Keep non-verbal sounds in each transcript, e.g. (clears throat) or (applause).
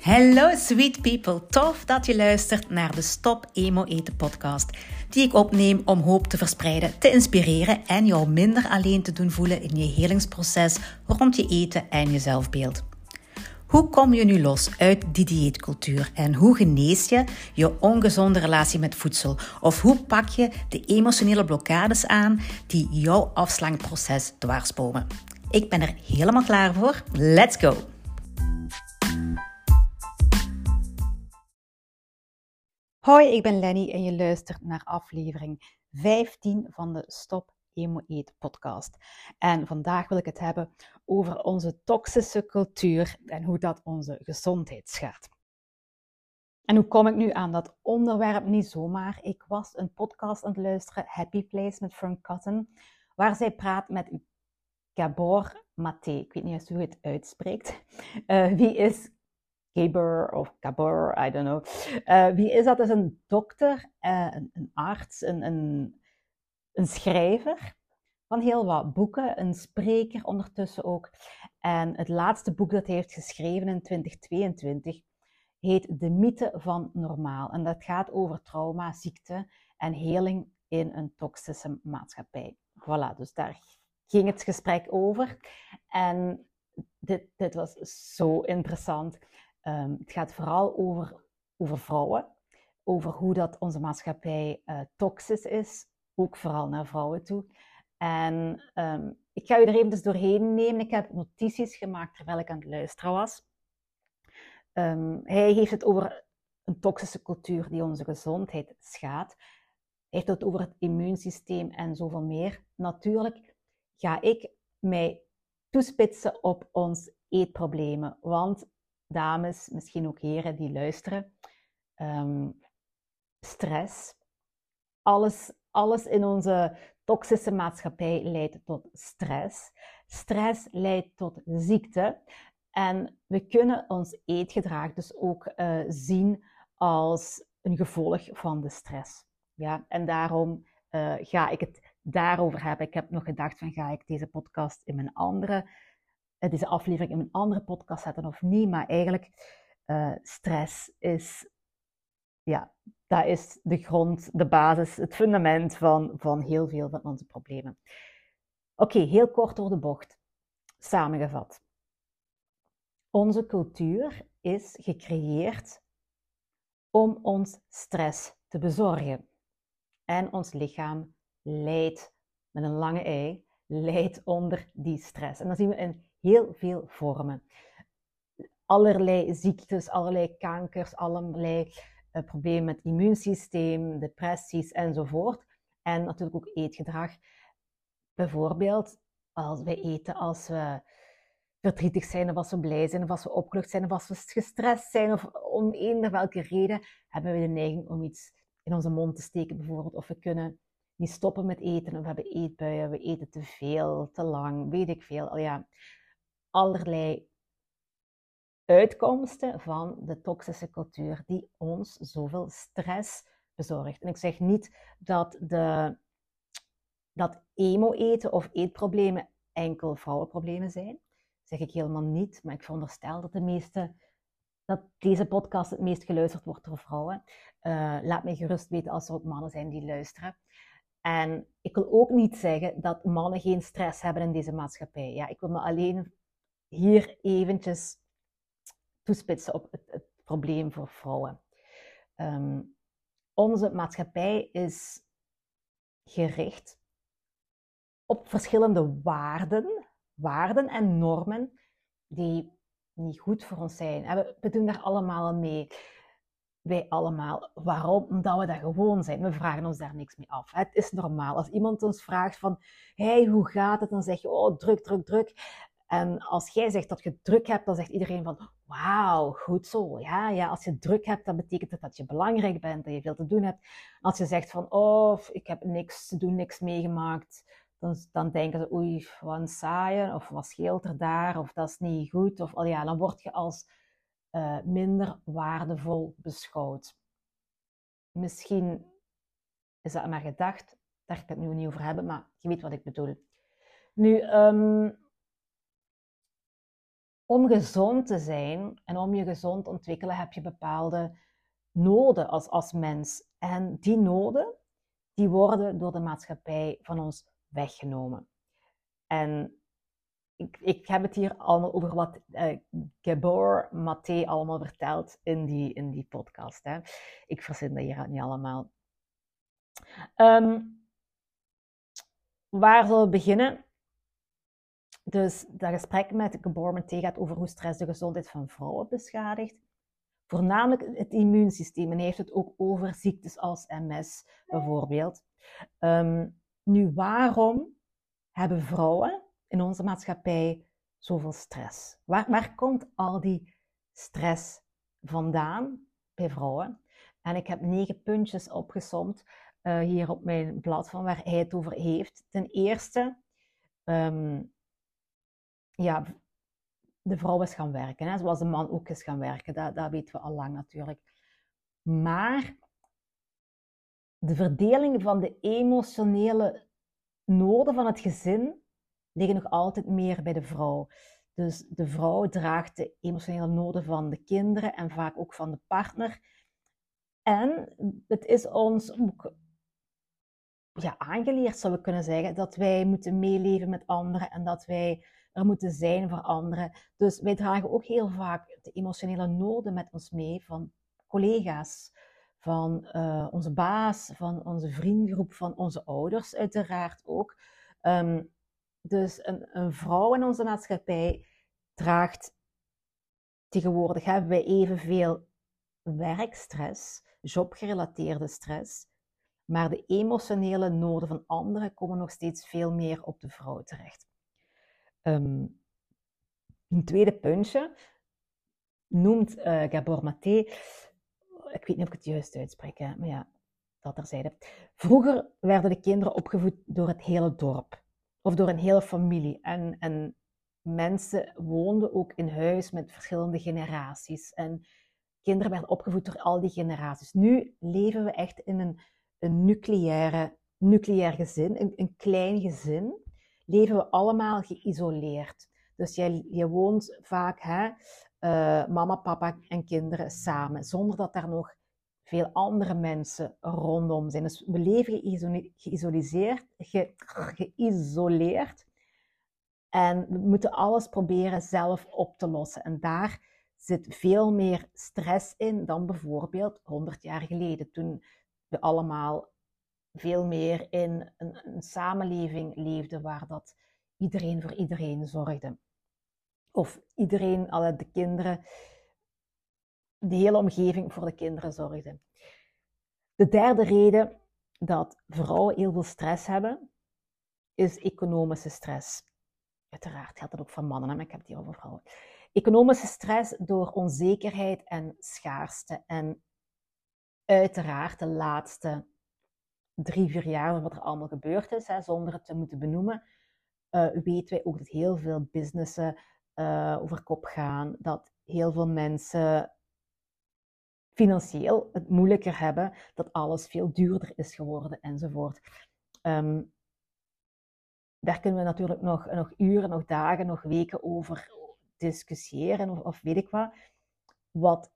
Hello sweet people, tof dat je luistert naar de Stop Emo Eten podcast, die ik opneem om hoop te verspreiden, te inspireren en jou minder alleen te doen voelen in je helingsproces rond je eten en je zelfbeeld. Hoe kom je nu los uit die dieetcultuur en hoe genees je je ongezonde relatie met voedsel? Of hoe pak je de emotionele blokkades aan die jouw afslankproces dwarsbomen? Ik ben er helemaal klaar voor. Let's go! Hoi, ik ben Lenny en je luistert naar aflevering 15 van de Stop Emo podcast. En vandaag wil ik het hebben over onze toxische cultuur en hoe dat onze gezondheid schaadt. En hoe kom ik nu aan dat onderwerp? Niet zomaar. Ik was een podcast aan het luisteren, Happy Place met Frank Cotton, waar zij praat met Gabor Maté. Ik weet niet hoe je het uitspreekt. Uh, wie is Gabor of Gabor, I don't know. Uh, wie is dat? Dat is een dokter, uh, een, een, arts, een, een, een schrijver van heel wat boeken, een spreker ondertussen ook. En het laatste boek dat hij heeft geschreven in 2022 heet De mythe van normaal. En dat gaat over trauma, ziekte en heling in een toxische maatschappij. Voilà, dus daar ging het gesprek over. En dit, dit was zo interessant. Um, het gaat vooral over, over vrouwen, over hoe dat onze maatschappij uh, toxisch is, ook vooral naar vrouwen toe. En um, ik ga u er even dus doorheen nemen. Ik heb notities gemaakt terwijl ik aan het luisteren was. Um, hij heeft het over een toxische cultuur die onze gezondheid schaadt. Hij heeft het over het immuunsysteem en zoveel meer. Natuurlijk ga ik mij toespitsen op ons eetproblemen. Want dames, misschien ook heren die luisteren, um, stress, alles, alles in onze toxische maatschappij leidt tot stress. Stress leidt tot ziekte. En we kunnen ons eetgedrag dus ook uh, zien als een gevolg van de stress. Ja, en daarom uh, ga ik het daarover hebben. Ik heb nog gedacht van ga ik deze podcast in mijn andere, deze aflevering in mijn andere podcast zetten of niet. Maar eigenlijk stress is ja, dat is de grond, de basis, het fundament van, van heel veel van onze problemen. Oké, heel kort door de bocht. Samengevat. Onze cultuur is gecreëerd om ons stress te bezorgen. En ons lichaam lijdt, met een lange ei, lijdt onder die stress. En dat zien we in heel veel vormen. Allerlei ziektes, allerlei kankers, allerlei uh, problemen met immuunsysteem, depressies enzovoort. En natuurlijk ook eetgedrag. Bijvoorbeeld als wij eten als we verdrietig zijn of als we blij zijn of als we opgelucht zijn of als we gestrest zijn of om eender welke reden hebben we de neiging om iets in onze mond te steken bijvoorbeeld. Of we kunnen niet stoppen met eten of we hebben eetbuien, we eten te veel, te lang, weet ik veel. Al ja, allerlei uitkomsten van de toxische cultuur die ons zoveel stress bezorgt. En ik zeg niet dat, de, dat emo-eten of eetproblemen enkel vrouwenproblemen zijn. Dat zeg ik helemaal niet, maar ik veronderstel dat de meeste dat deze podcast het meest geluisterd wordt door vrouwen. Uh, laat mij gerust weten als er ook mannen zijn die luisteren. En ik wil ook niet zeggen dat mannen geen stress hebben in deze maatschappij. Ja, ik wil me alleen hier eventjes toespitsen op het, probleem voor vrouwen. Um, onze maatschappij is gericht op verschillende waarden, waarden en normen die niet goed voor ons zijn. En we, we doen daar allemaal mee. Wij allemaal. Waarom? Omdat we dat gewoon zijn. We vragen ons daar niks mee af. Het is normaal. Als iemand ons vraagt van, hey, hoe gaat het? Dan zeg je, oh, druk, druk, druk. En als jij zegt dat je druk hebt, dan zegt iedereen van, wauw, goed zo. Ja, ja, als je druk hebt, dan betekent het dat je belangrijk bent, dat je veel te doen hebt. Als je zegt van, oh, ik heb niks te doen, niks meegemaakt, dan, dan denken ze, oei, wat een saaie, of wat scheelt er daar, of dat is niet goed. Of, al ja, dan word je als uh, minder waardevol beschouwd. Misschien is dat maar gedacht, daar ik het nu niet over hebben, maar je weet wat ik bedoel. Nu, um, om gezond te zijn en om je gezond te ontwikkelen heb je bepaalde noden als, als mens. En die noden, die worden door de maatschappij van ons weggenomen. En ik, ik heb het hier allemaal over wat uh, Gabor Maté allemaal vertelt in die, in die podcast. Hè. Ik verzin dat hier niet allemaal. Um, waar zullen we beginnen? Dus dat gesprek met Gabor Maté gaat over hoe stress de gezondheid van vrouwen beschadigt. Voornamelijk het immuunsysteem. En hij heeft het ook over ziektes als MS bijvoorbeeld. Um, nu, waarom hebben vrouwen in onze maatschappij zoveel stress? Waar, waar komt al die stress vandaan bij vrouwen? En ik heb negen puntjes opgesomd uh, hier op mijn blad van waar hij het over heeft. Ten eerste, um, ja, de vrouw is gaan werken, hè, zoals de man ook is gaan werken. Dat, dat weten we al lang natuurlijk. Maar de verdeling van de emotionele noden van het gezin liggen nog altijd meer bij de vrouw. Dus de vrouw draagt de emotionele noden van de kinderen en vaak ook van de partner. En het is ons ook ja, aangeleerd, zou we kunnen zeggen, dat wij moeten meeleven met anderen en dat wij er moeten zijn voor anderen. Dus wij dragen ook heel vaak de emotionele noden met ons mee van collega's, van uh, onze baas, van onze vriendengroep, van onze ouders uiteraard ook. Um, dus een, een, vrouw in onze maatschappij draagt tegenwoordig hebben wij evenveel werkstress, jobgerelateerde stress, maar de emotionele noden van anderen komen nog steeds veel meer op de vrouw terecht. Um, een tweede puntje noemt uh, Gabor Maté, ik weet niet of ik het juist uitspreek, maar ja, dat terzijde. Vroeger werden de kinderen opgevoed door het hele dorp of door een hele familie. En, en mensen woonden ook in huis met verschillende generaties. En kinderen werden opgevoed door al die generaties. Nu leven we echt in een, een nucleaire, nucleair gezin, een, een klein gezin leven we allemaal geïsoleerd. Dus je, je woont vaak, hè, uh, mama, papa en kinderen samen, zonder dat er nog veel andere mensen rondom zijn. Dus we leven geïsoleerd, ge, geïsoleerd en we moeten alles proberen zelf op te lossen. En daar zit veel meer stress in dan bijvoorbeeld 100 jaar geleden, toen we allemaal veel meer in een, samenleving leefde waar dat iedereen voor iedereen zorgde. Of iedereen, alle de kinderen, de hele omgeving voor de kinderen zorgde. De derde reden dat vrouwen heel veel stress hebben, is economische stress. Uiteraard geldt dat ook voor mannen, maar ik heb het hier over vrouwen. Economische stress door onzekerheid en schaarste. En uiteraard de laatste drie, vier jaar wat er allemaal gebeurd is, hè, zonder het te moeten benoemen, uh, weten wij ook dat heel veel businessen uh, over kop gaan, dat heel veel mensen financieel het moeilijker hebben, dat alles veel duurder is geworden enzovoort. Um, daar kunnen we natuurlijk nog, nog uren, nog dagen, nog weken over discussiëren of, of weet ik wat. Wat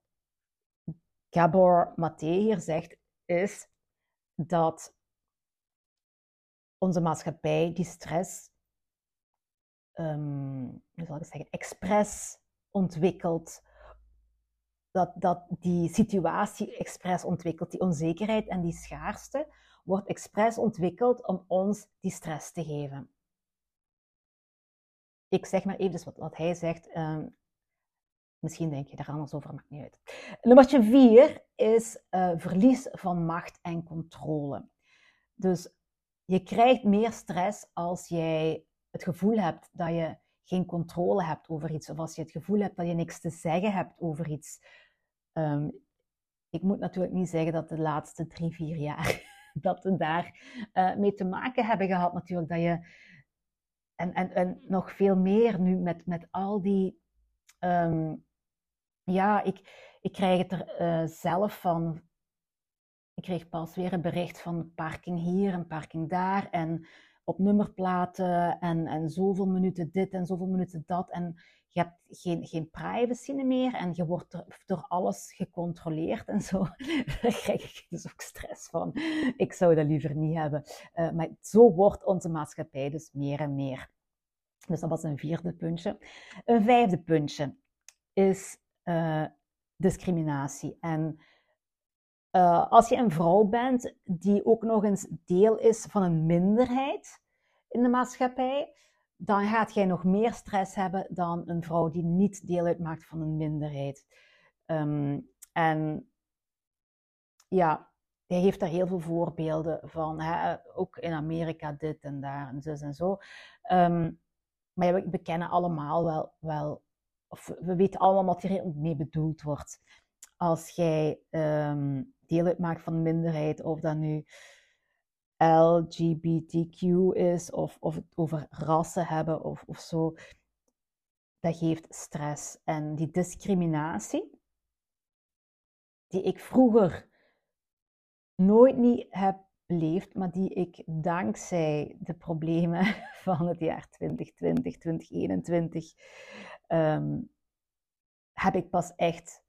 Gabor Maté hier zegt, is dat onze maatschappij die stress, um, hoe zal ik zeggen, expres ontwikkelt. Dat, dat die situatie expres ontwikkelt, die onzekerheid en die schaarste, wordt expres ontwikkeld om ons die stress te geven. Ik zeg maar even dus wat, wat hij zegt. Um, misschien denk je daar anders over, maakt niet uit. Nummer vier is uh, verlies van macht en controle. Dus je krijgt meer stress als jij het gevoel hebt dat je geen controle hebt over iets, of als je het gevoel hebt dat je niks te zeggen hebt over iets. Um, ik moet natuurlijk niet zeggen dat de laatste drie, vier jaar (laughs) dat we daar uh, mee te maken hebben gehad, natuurlijk. Dat je, en, en, en nog veel meer nu met, met al die. Um, ja, ik, ik krijg het er uh, zelf van ik kreeg pas weer een bericht van parking hier en parking daar. En op nummerplaten en, en zoveel minuten dit en zoveel minuten dat. En je hebt geen, geen privacy meer en je wordt door alles gecontroleerd en zo. (laughs) Daar krijg ik dus ook stress van. Ik zou dat liever niet hebben. Uh, maar zo wordt onze maatschappij dus meer en meer. Dus dat was een vierde puntje. Een vijfde puntje is uh, discriminatie. En uh, als je een vrouw bent die ook nog eens deel is van een minderheid in de maatschappij, dan gaat jij nog meer stress hebben dan een vrouw die niet deel uitmaakt van een minderheid. Um, en ja, hij heeft daar heel veel voorbeelden van. Hè? Ook in Amerika dit en daar en zus en zo. Um, maar we, kennen allemaal wel, wel, of we weten allemaal wat hier mee bedoeld wordt. Als jij um, deel uitmaakt van een minderheid, of dat nu LGBTQ is, of, of het over rassen hebben of, of zo, dat geeft stress. En die discriminatie, die ik vroeger nooit niet heb beleefd, maar die ik dankzij de problemen (laughs) van het jaar 2020, 2021, um, heb ik pas echt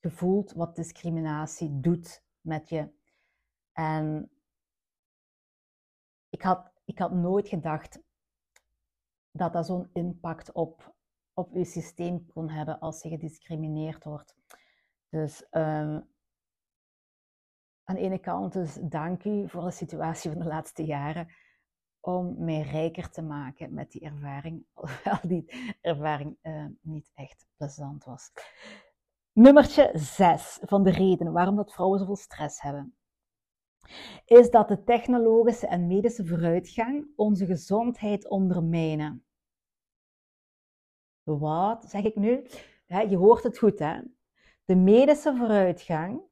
gevoeld wat discriminatie doet met je. En ik had, ik had nooit gedacht dat dat zo'n impact op, op je systeem kon hebben als je gediscrimineerd wordt. Dus um, aan de ene kant dus dank u voor de situatie van de laatste jaren om mij rijker te maken met die ervaring, (laughs) hoewel die ervaring uh, niet echt plezant was. Nummertje 6 van de redenen waarom dat vrouwen zoveel stress hebben, is dat de technologische en medische vooruitgang onze gezondheid ondermijnen. Wat zeg ik nu? Je hoort het goed, hè? De medische vooruitgang,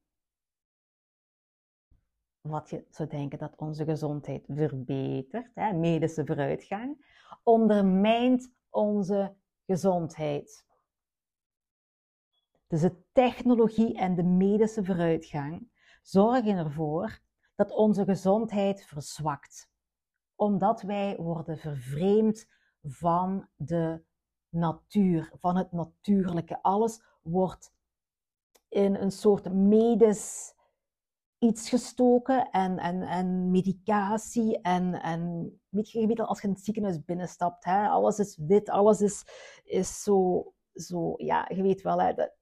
wat je zou denken dat onze gezondheid verbetert, hè, medische vooruitgang, ondermijnt onze gezondheid. Dus de technologie en de medische vooruitgang zorgen ervoor dat onze gezondheid verzwakt, omdat wij worden vervreemd van de natuur, van het natuurlijke. Alles wordt in een soort medisch iets gestoken en, en, en medicatie en, en weet je, als je in het ziekenhuis binnenstapt, hè, alles is wit, alles is, is zo, zo, ja, je weet wel, hè, dat,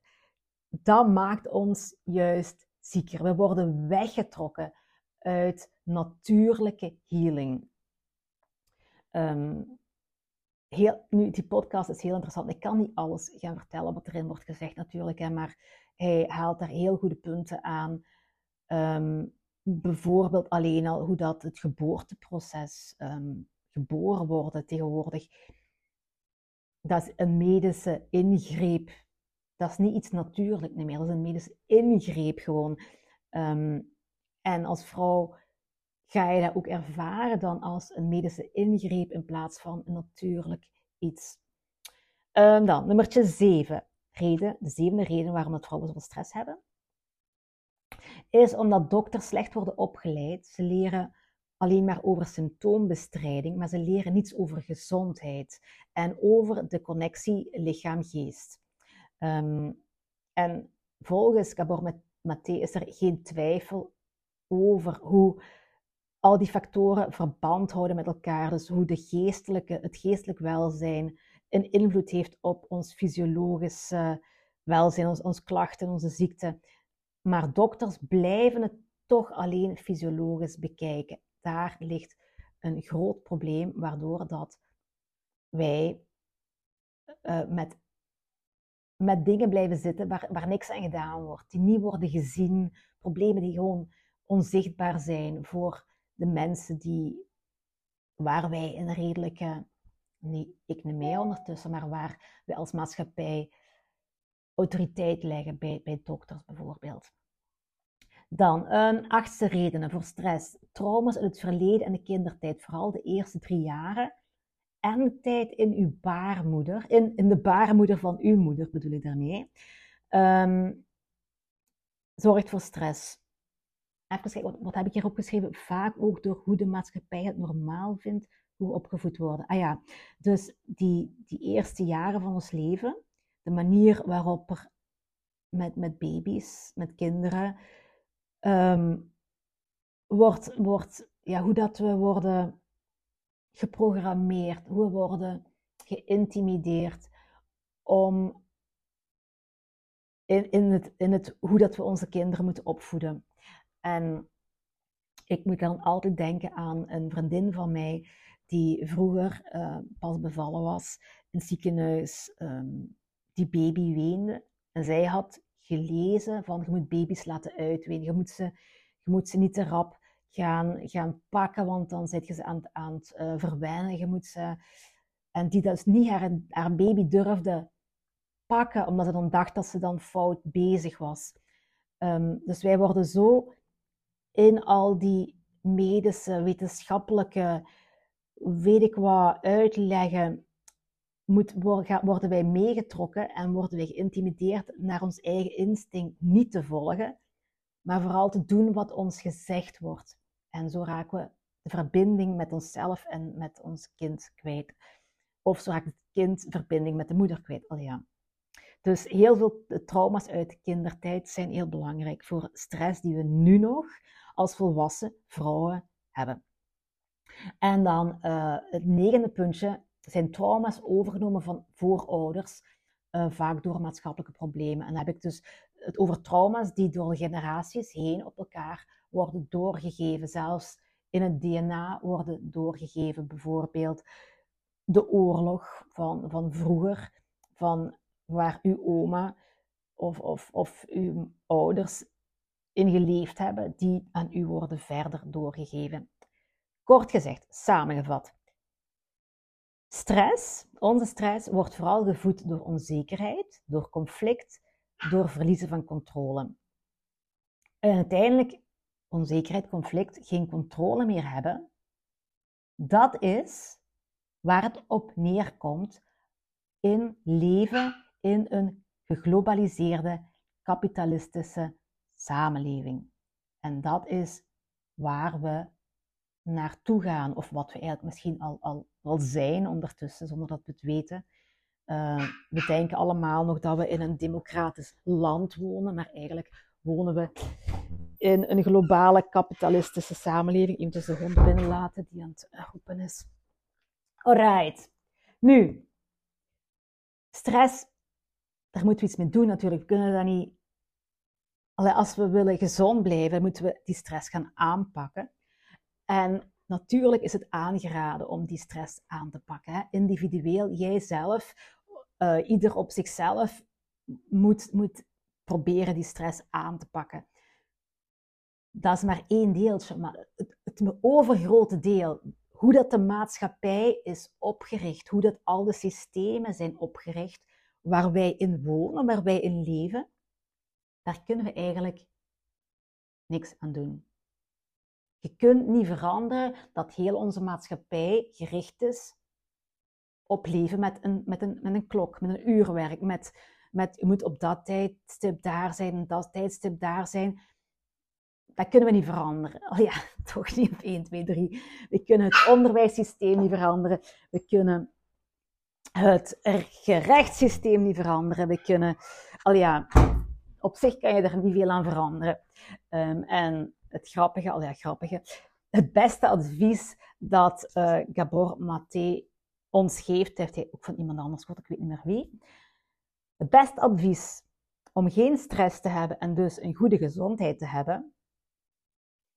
dat maakt ons juist zieker. We worden weggetrokken uit natuurlijke healing. Um, heel, nu, die podcast is heel interessant. Ik kan niet alles gaan vertellen wat erin wordt gezegd natuurlijk, hè, maar hij haalt daar heel goede punten aan. Um, bijvoorbeeld alleen al hoe dat het geboorteproces, um, geboren worden tegenwoordig, dat is een medische ingreep dat is niet iets natuurlijk meer. Dat is een medische ingreep gewoon. Um, en als vrouw ga je dat ook ervaren dan als een medische ingreep in plaats van een natuurlijk iets. Um, dan, nummertje 7. Reden, de zevende reden waarom dat vrouwen zoveel stress hebben, is omdat dokters slecht worden opgeleid. Ze leren alleen maar over symptoombestrijding, maar ze leren niets over gezondheid en over de connectie lichaam-geest. Um, en volgens Gabor Maté is er geen twijfel over hoe al die factoren verband houden met elkaar. Dus hoe de geestelijke, het geestelijk welzijn een invloed heeft op ons fysiologische welzijn, ons, ons klachten, onze ziekte. Maar dokters blijven het toch alleen fysiologisch bekijken. Daar ligt een groot probleem, waardoor dat wij uh, met met dingen blijven zitten waar, waar niks aan gedaan wordt, die niet worden gezien, problemen die gewoon onzichtbaar zijn voor de mensen die, waar wij een redelijke, niet ik niet meer ondertussen, maar waar wij als maatschappij autoriteit leggen bij, bij dokters bijvoorbeeld. Dan een achtste redenen voor stress. Trauma's uit het verleden en de kindertijd, vooral de eerste drie jaren, en tijd in uw baarmoeder, in, in de baarmoeder van uw moeder bedoel ik daarmee, um, zorgt voor stress. even kijken, wat, wat heb ik hier opgeschreven? Vaak ook door hoe de maatschappij het normaal vindt hoe we opgevoed worden. Ah ja, dus die, die eerste jaren van ons leven, de manier waarop er met, met baby's, met kinderen, ehm, wordt, wordt, ja, hoe dat we worden geprogrammeerd, hoe we worden geïntimideerd om in, in, het, in het, hoe dat we onze kinderen moeten opvoeden. En ik moet dan altijd denken aan een vriendin van mij die vroeger uh, pas bevallen was in het ziekenhuis, um, die baby weende. En zij had gelezen van je moet baby's laten uitwenen, je moet ze, je moet ze niet te rap gaan, gaan pakken, want dan zit je ze aan, aan het uh, verwennen. Je moet ze... En die dus niet haar, haar baby durfde pakken, omdat ze dan dacht dat ze dan fout bezig was. Um, dus wij worden zo in al die medische, wetenschappelijke, weet ik wat, uitleggen, worden wij meegetrokken en worden wij geïntimideerd naar ons eigen instinct niet te volgen, maar vooral te doen wat ons gezegd wordt. En zo raken we de verbinding met onszelf en met ons kind kwijt. Of zo raakt het kind verbinding met de moeder kwijt. Oh ja. Dus heel veel trauma's uit de kindertijd zijn heel belangrijk voor stress die we nu nog als volwassen vrouwen hebben. En dan uh, het negende puntje zijn trauma's overgenomen van voorouders, uh, vaak door maatschappelijke problemen. En dan heb ik dus het over trauma's die door generaties heen op elkaar worden doorgegeven, zelfs in het DNA worden doorgegeven. Bijvoorbeeld de oorlog van, van vroeger, van waar uw oma of, of, of uw ouders in geleefd hebben, die aan u worden verder doorgegeven. Kort gezegd, samengevat. Stress, onze stress, wordt vooral gevoed door onzekerheid, door conflict, door verliezen van controle. En uiteindelijk, onzekerheid, conflict, geen controle meer hebben, dat is waar het op neerkomt in leven in een geglobaliseerde kapitalistische samenleving. En dat is waar we naartoe gaan, of wat we eigenlijk misschien al, al, al zijn ondertussen, zonder dat we het weten. Uh, we denken allemaal nog dat we in een democratisch land wonen, maar eigenlijk wonen we in een globale kapitalistische samenleving. Even de hond binnenlaten die aan het roepen is. Alright. Nu, stress, daar moeten we iets mee doen natuurlijk. We kunnen dat niet als we willen gezond blijven, moeten we die stress gaan aanpakken. En natuurlijk is het aangeraden om die stress aan te pakken. Hè? Individueel, jijzelf, uh, ieder op zichzelf moet, moet proberen die stress aan te pakken. Dat is maar één deeltje, maar het, het overgrote deel, hoe dat de maatschappij is opgericht, hoe dat al de systemen zijn opgericht, waar wij in wonen, waar wij in leven, daar kunnen we eigenlijk niks aan doen. Je kunt niet veranderen dat heel onze maatschappij gericht is op leven met een, met een, met een klok, met een uurwerk, met, met je moet op dat tijdstip daar zijn dat tijdstip daar zijn. Dat kunnen we niet veranderen. Oh ja, (laughs) toch niet op 1, 2, 3. We kunnen het onderwijssysteem niet veranderen. We kunnen het gerechtssysteem niet veranderen. We kunnen, al ja, op zich kan je er niet veel aan veranderen. Um, en het grappige, al ja, grappige, het beste advies dat uh, Gabor Maté ons geeft, heeft hij ook van iemand anders gehoord, ik weet niet meer wie. Het beste advies om geen stress te hebben en dus een goede gezondheid te hebben,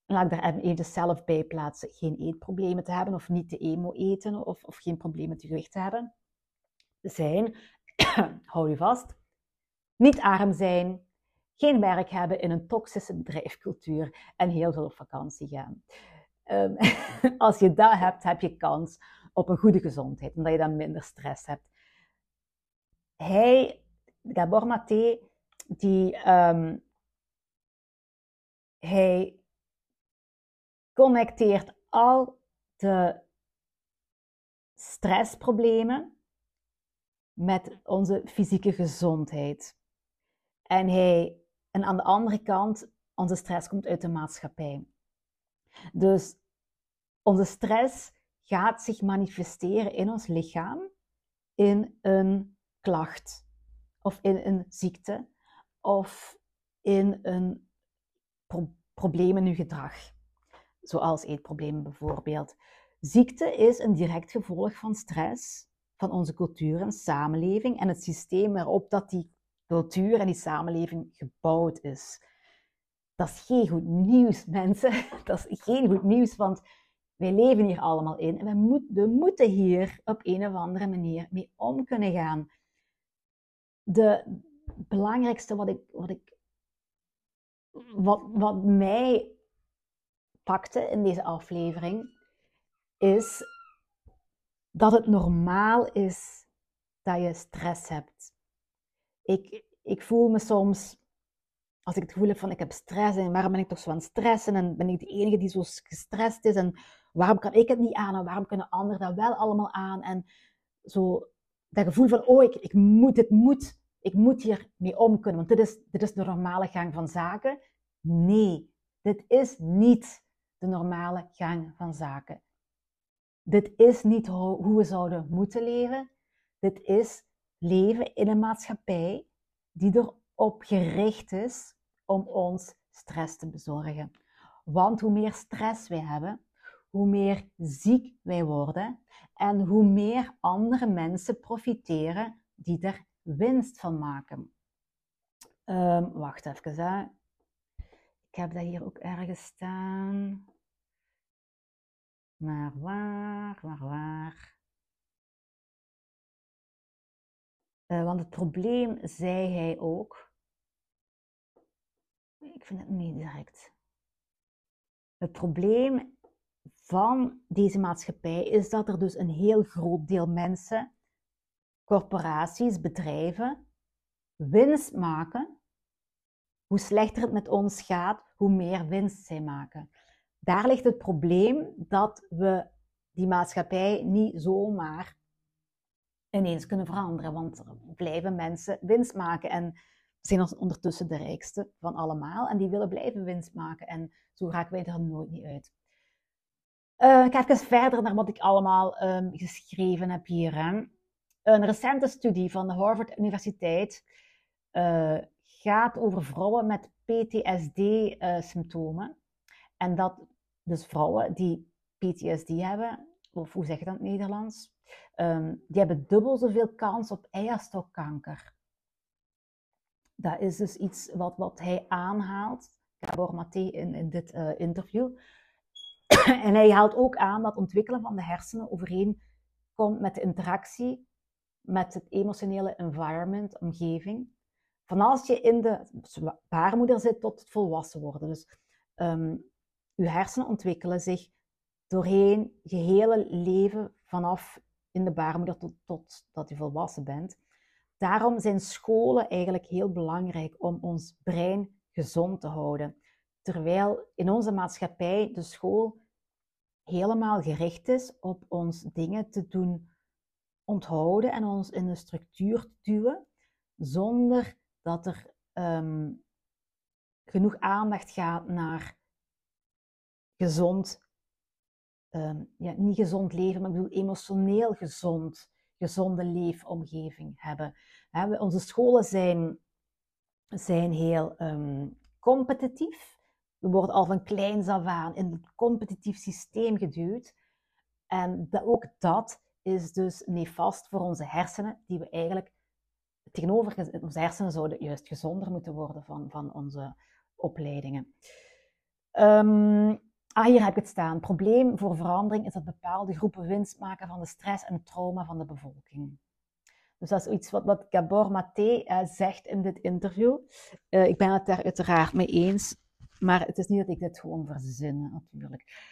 laat ik daar even zelf bij plaatsen, geen eetproblemen te hebben of niet te emo eten of, of geen problemen met gewicht te hebben, zijn, (coughs) hou je vast, niet arm zijn, geen werk hebben in een toxische bedrijfscultuur en heel veel op vakantie gaan. Um, (laughs) als je dat hebt, heb je kans op een goede gezondheid, omdat je dan minder stress hebt. Hij, Gabor Maté, die, um, hij connecteert al de stressproblemen met onze fysieke gezondheid. En hij en aan de andere kant onze stress komt uit de maatschappij. Dus onze stress gaat zich manifesteren in ons lichaam in een klacht of in een ziekte of in een pro probleem in uw gedrag, zoals eetproblemen bijvoorbeeld. Ziekte is een direct gevolg van stress, van onze cultuur en samenleving en het systeem waarop dat die cultuur en die samenleving gebouwd is. Dat is geen goed nieuws, (laughs) mensen. Dat is geen goed nieuws, want wij leven hier allemaal in en we, moet, we moeten hier op een of andere manier mee om kunnen gaan. De belangrijkste wat ik, wat ik wat, wat mij pakte in deze aflevering, is dat het normaal is dat je stress hebt. Ik, ik voel me soms, als ik het gevoel heb van ik heb stress en waarom ben ik toch zo aan het stressen en ben ik de enige die zo gestrest is en waarom kan ik het niet aan en waarom kunnen anderen dat wel allemaal aan en zo dat gevoel van oh ik, ik moet, het moet, ik moet hier mee om kunnen, want dit is, dit is de normale gang van zaken. Nee, dit is niet de normale gang van zaken. Dit is niet hoe we zouden moeten leven. Dit is leven in een maatschappij die erop gericht is om ons stress te bezorgen. Want hoe meer stress wij hebben, hoe meer ziek wij worden en hoe meer andere mensen profiteren die er winst van maken. Um, wacht even. Hè. Ik heb dat hier ook ergens staan. Maar waar, waar, waar? Uh, want het probleem, zei hij ook. Ik vind het niet direct. Het probleem van deze maatschappij is dat er dus een heel groot deel mensen, corporaties, bedrijven, winst maken. Hoe slechter het met ons gaat, hoe meer winst zij maken daar ligt het probleem dat we die maatschappij niet zomaar ineens kunnen veranderen. Want er blijven mensen winst maken en zijn ondertussen de rijkste van allemaal. En die willen blijven winst maken. En zo raken wij er nooit niet uit. Uh, ik verder naar wat ik allemaal um, geschreven heb hier. Hè. Een recente studie van de Harvard Universiteit uh, gaat over vrouwen met PTSD-symptomen. Uh, en dat dus vrouwen die PTSD hebben, of hoe zeg je dat in het Nederlands? Um, die hebben dubbel zoveel kans op eierstokkanker. Dat is dus iets wat, wat hij aanhaalt, Gabor Maté in, in dit uh, interview. (clears throat) en hij haalt ook aan dat ontwikkelen van de hersenen overeen komt met de interactie met het emotionele environment, omgeving. Van als je in de baarmoeder zit tot het volwassen worden. Dus um, uw hersenen ontwikkelen zich doorheen je hele leven vanaf in de baarmoeder tot, tot dat je volwassen bent. Daarom zijn scholen eigenlijk heel belangrijk om ons brein gezond te houden. Terwijl in onze maatschappij de school helemaal gericht is op ons dingen te doen onthouden en ons in een structuur te duwen, zonder dat er ehm, genoeg aandacht gaat naar gezond, um, ja, niet gezond leven, maar ik bedoel emotioneel gezond, gezonde leefomgeving hebben. He, onze scholen zijn, zijn heel um, competitief. We worden al van kleins af aan in een competitief systeem geduwd. En ook dat is dus nefast voor onze hersenen, die we eigenlijk tegenover onze hersenen zouden juist gezonder moeten worden van, van onze opleidingen. Um, Ah, hier heb ik het staan. Probleem voor verandering is dat bepaalde groepen winst maken van de stress en het trauma van de bevolking. Dus dat is iets wat, wat Gabor Maté uh, zegt in dit interview. Uh, ik ben het daar uiteraard mee eens, maar het is niet dat ik dit gewoon verzin, natuurlijk.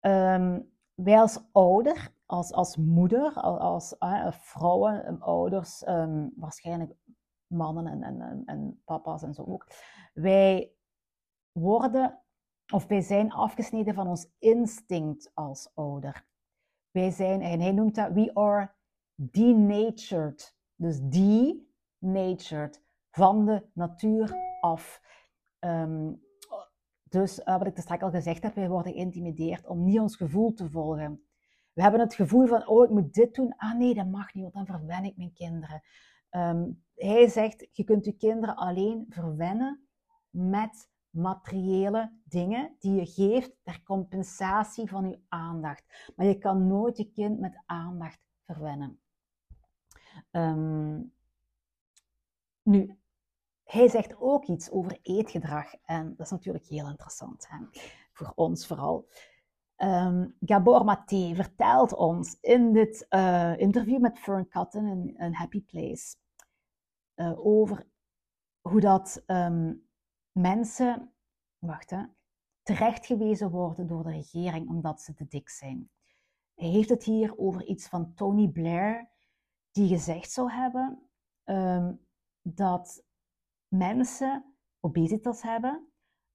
Um, wij als ouder, als, als moeder, als, uh, vrouwen, ouders, um, waarschijnlijk mannen en, en, en papa's en zo ook, wij worden of wij zijn afgesneden van ons instinct als ouder. Wij zijn, en hij noemt dat, we are denatured. Dus denatured, van de natuur af. Ehm, dus wat ik straks al gezegd heb, wij worden geïntimideerd om niet ons gevoel te volgen. We hebben het gevoel van, oh, ik moet dit doen. Ah nee, dat mag niet, want dan verwen ik mijn kinderen. Ehm, hij zegt, je kunt je kinderen alleen verwennen met materiële dingen die je geeft ter compensatie van je aandacht. Maar je kan nooit je kind met aandacht verwennen. Ehm, nu, hij zegt ook iets over eetgedrag en dat is natuurlijk heel interessant, hè? voor ons vooral. Um, Gabor Maté vertelt ons in dit uh, interview met Fern Cotton in, Happy Place uh, over hoe dat um, mensen, wacht hè, terechtgewezen worden door de regering omdat ze te dik zijn. Hij heeft het hier over iets van Tony Blair, die gezegd zou hebben um, dat mensen obesitas hebben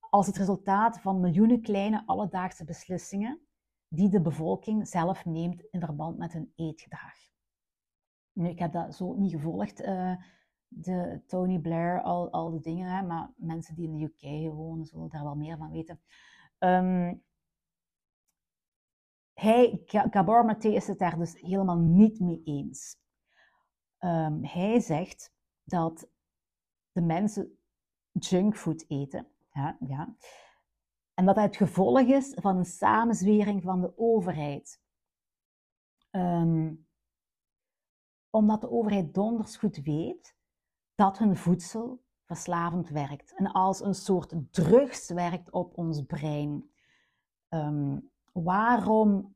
als het resultaat van miljoenen kleine alledaagse beslissingen die de bevolking zelf neemt in verband met hun eetgedrag. Nu, ik heb dat zo niet gevolgd, uh, de Tony Blair, al, al de dingen, hè, maar mensen die in de UK wonen zullen daar wel meer van weten. Um, hij, Gabor Maté is het daar dus helemaal niet mee eens. Um, hij zegt dat de mensen junkfood eten. Ja, ja. En dat het gevolg is van een samenzwering van de overheid. Um, omdat de overheid donders goed weet dat hun voedsel verslavend werkt en als een soort drugs werkt op ons brein. Um, waarom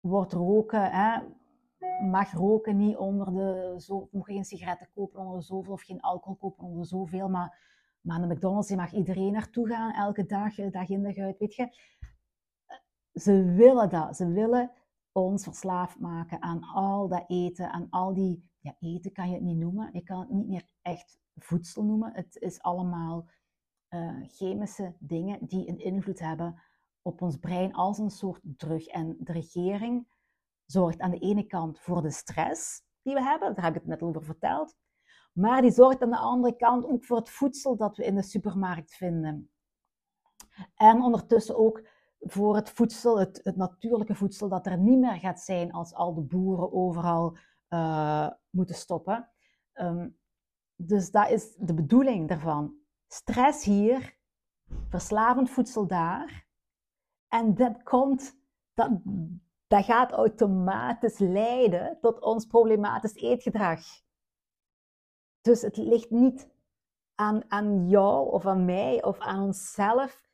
wordt roken, hè, mag roken niet onder de, zo, mag geen sigaretten kopen onder de zoveel of geen alcohol kopen onder de zoveel, maar, maar de McDonald's mag iedereen naartoe gaan, elke dag, dag in dag uit, weet je. Ze willen dat, ze willen ons verslaafd maken aan al dat eten, aan al die, eten kan je het niet noemen, je kan het niet meer echt voedsel noemen, het is allemaal uh, chemische dingen die een invloed hebben op ons brein als een soort drug. En de regering zorgt aan de ene kant voor de stress die we hebben, daar heb ik het net over verteld, maar die zorgt aan de andere kant ook voor het voedsel dat we in de supermarkt vinden. En ondertussen ook voor het voedsel, het, natuurlijke voedsel, dat er niet meer gaat zijn als al de boeren overal uh, moeten stoppen. Um, dus dat is de bedoeling daarvan. Stress hier, verslavend voedsel daar. En dat komt, dat, dat gaat automatisch leiden tot ons problematisch eetgedrag. Dus het ligt niet aan, aan jou of aan mij of aan onszelf.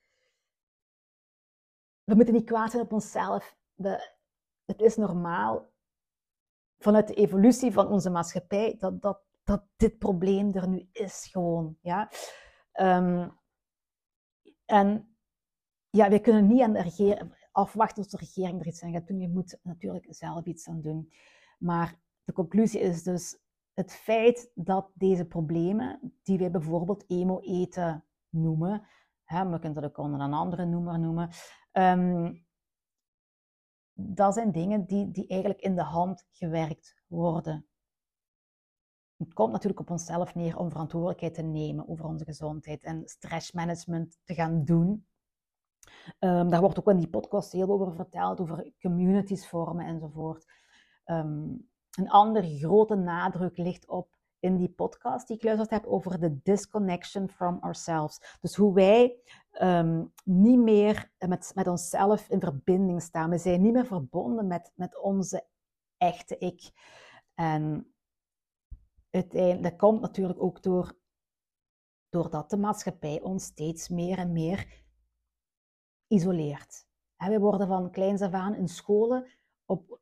We moeten niet kwaad zijn op onszelf. Het is normaal vanuit de evolutie van onze maatschappij dat, dat, dat dit probleem er nu is gewoon. Ja? Um, en ja, we kunnen niet aan de regering afwachten tot de regering er iets aan gaat doen. Je moet natuurlijk zelf iets aan doen. Maar de conclusie is dus het feit dat deze problemen, die wij bijvoorbeeld emo-eten noemen, hè, we kunnen dat ook onder een andere noemer noemen, um, dat zijn dingen die, die eigenlijk in de hand gewerkt worden. Het komt natuurlijk op onszelf neer om verantwoordelijkheid te nemen over onze gezondheid en stressmanagement te gaan doen. Um, daar wordt ook in die podcast heel over verteld, over communities vormen enzovoort. Um, een andere grote nadruk ligt op in die podcast die ik geluisterd heb over de disconnection from ourselves. Dus hoe wij um, niet meer met, met onszelf in verbinding staan. We zijn niet meer verbonden met, met onze echte ik. En uiteindelijk, dat komt natuurlijk ook door, doordat de maatschappij ons steeds meer en meer isoleert. We worden van kleins af aan in scholen op,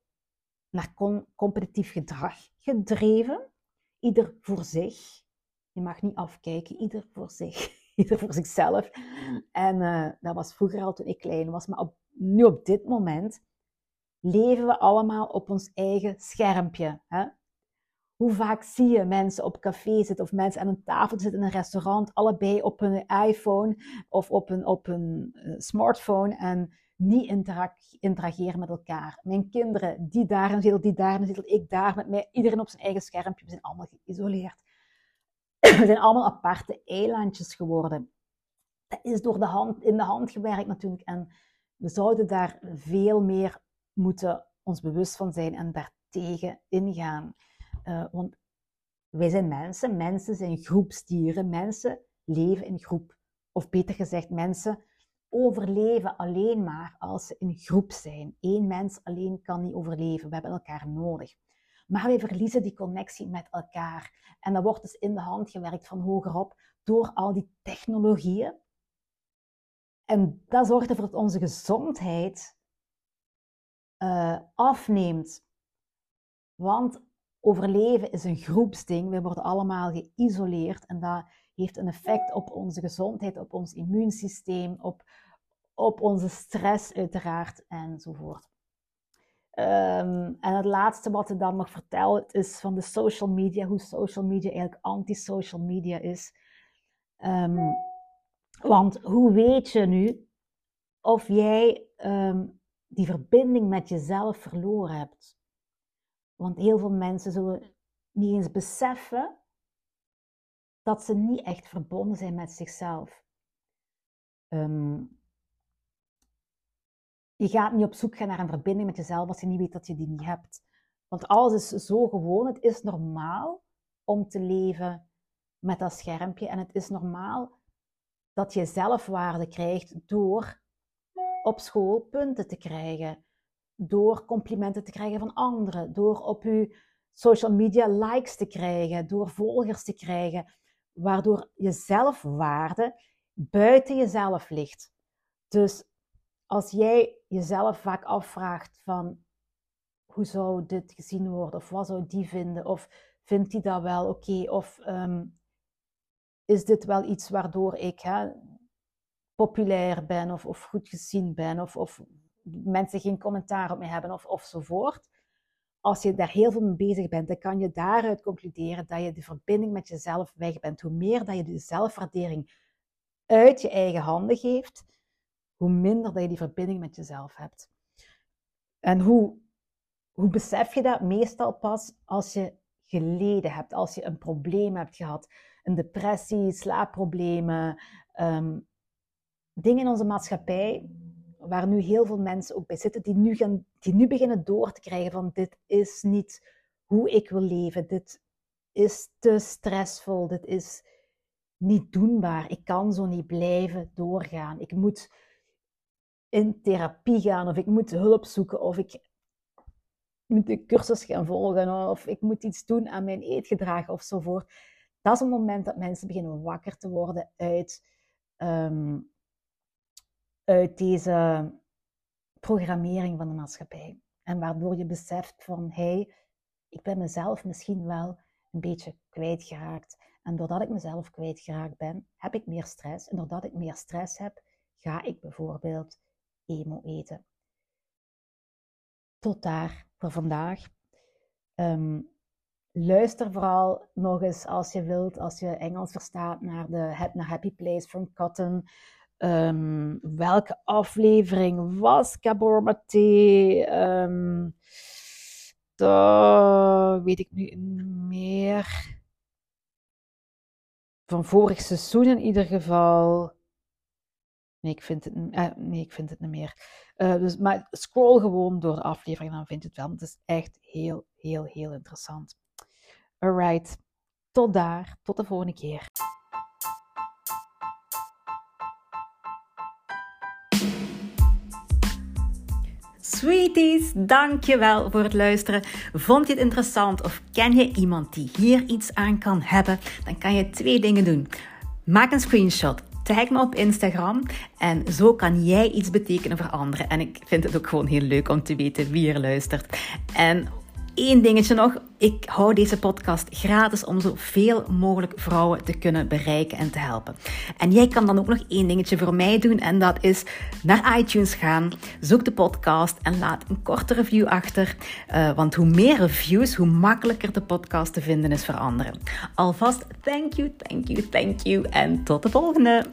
naar competitief gedrag gedreven. Ieder voor zich. Je mag niet afkijken, ieder voor zich. (laughs) Ieder voor zichzelf. En uh, dat was vroeger al toen ik klein was. Maar op, nu op dit moment leven we allemaal op ons eigen schermpje. Hè? Hoe vaak zie je mensen op café zitten of mensen aan een tafel zitten in een restaurant, allebei op hun iPhone of op een, op een eh, smartphone en niet interageren met elkaar. Mijn kinderen, die daar zitten, die daar zitten, ik daar met mij, iedereen op zijn eigen schermpje. We zijn allemaal geïsoleerd. (clears throat) We zijn allemaal aparte eilandjes geworden. dat is door de hand, in de hand gewerkt natuurlijk. En we zouden daar veel meer moeten ons bewust van zijn en daartegen ingaan. Uh, want wij zijn mensen, mensen zijn groepsdieren, mensen leven in groep. Of beter gezegd, mensen overleven alleen maar als ze in groep zijn. Eén mens alleen kan niet overleven, we hebben elkaar nodig. Maar wij verliezen die connectie met elkaar. En dat wordt dus in de hand gewerkt van hogerop door al die technologieën. En dat zorgt ervoor dat onze gezondheid uh, afneemt. Want overleven is een groepsding. We worden allemaal geïsoleerd en dat heeft een effect op onze gezondheid, op ons immuunsysteem, op, op onze stress uiteraard enzovoort. Um, en het laatste wat ik dan nog vertel is van de social media, hoe social media eigenlijk anti-social media is. Um, want hoe weet je nu of jij um, die verbinding met jezelf verloren hebt? Want heel veel mensen zullen niet eens beseffen dat ze niet echt verbonden zijn met zichzelf. Je gaat niet op zoek gaan naar een verbinding met jezelf als je niet weet dat je die niet hebt. Want alles is zo gewoon. Het is normaal om te leven met dat schermpje. En het is normaal dat je zelfwaarde krijgt door op school punten te krijgen. Door complimenten te krijgen van anderen. Door op je social media likes te krijgen. Door volgers te krijgen. Waardoor je zelfwaarde buiten jezelf ligt. Dus als jij jezelf vaak afvraagt van hoe zou dit gezien worden of wat zou die vinden of vindt die dat wel oké of ehm, is dit wel iets waardoor ik hè, populair ben of, of goed gezien ben of, of mensen geen commentaar op mij hebben of, ofzovoort. Als je daar heel veel mee bezig bent, dan kan je daaruit concluderen dat je de verbinding met jezelf weg bent. Hoe meer dat je de zelfwaardering uit je eigen handen geeft, hoe minder dat je die verbinding met jezelf hebt. En hoe, hoe besef je dat? Meestal pas als je geleden hebt, als je een probleem hebt gehad, een depressie, slaapproblemen, um, dingen in onze maatschappij waar nu heel veel mensen ook bij zitten, die nu, gaan, die nu beginnen door te krijgen van dit is niet hoe ik wil leven, dit is te stressvol, dit is niet doenbaar, ik kan zo niet blijven doorgaan, ik moet in therapie gaan, of ik moet hulp zoeken, of ik moet een cursus gaan volgen, of ik moet iets doen aan mijn eetgedrag ofzovoort. Dat is een moment dat mensen beginnen wakker te worden uit, ehm, uit deze programmering van de maatschappij. En waardoor je beseft van, hey, ik ben mezelf misschien wel een beetje kwijtgeraakt. En doordat ik mezelf kwijtgeraakt ben, heb ik meer stress. En doordat ik meer stress heb, ga ik bijvoorbeeld emo eten. Tot daar voor vandaag. Ehm, luister vooral nog eens als je wilt, als je Engels verstaat, naar de naar Happy Place van Cotton. Um, welke aflevering was Gabor Maté? Um, dat weet ik nu meer. Van vorig seizoen in ieder geval. Nee, ik vind het, uh, nee, ik vind het niet meer. Uh, dus, maar scroll gewoon door de aflevering, dan vind je het wel. Het is echt heel, heel, heel interessant. Alright, tot daar. Tot de volgende keer. Sweeties, dankjewel voor het luisteren. Vond je het interessant of ken je iemand die hier iets aan kan hebben? Dan kan je twee dingen doen. Maak een screenshot Tag me op Instagram en zo kan jij iets betekenen voor anderen. En ik vind het ook gewoon heel leuk om te weten wie er luistert. En Eén dingetje nog. Ik hou deze podcast gratis om zoveel mogelijk vrouwen te kunnen bereiken en te helpen. En jij kan dan ook nog één dingetje voor mij doen. En dat is naar iTunes gaan. Zoek de podcast en laat een korte review achter. Uh, want hoe meer reviews, hoe makkelijker de podcast te vinden is voor anderen. Alvast thank you, thank you, thank you. En tot de volgende.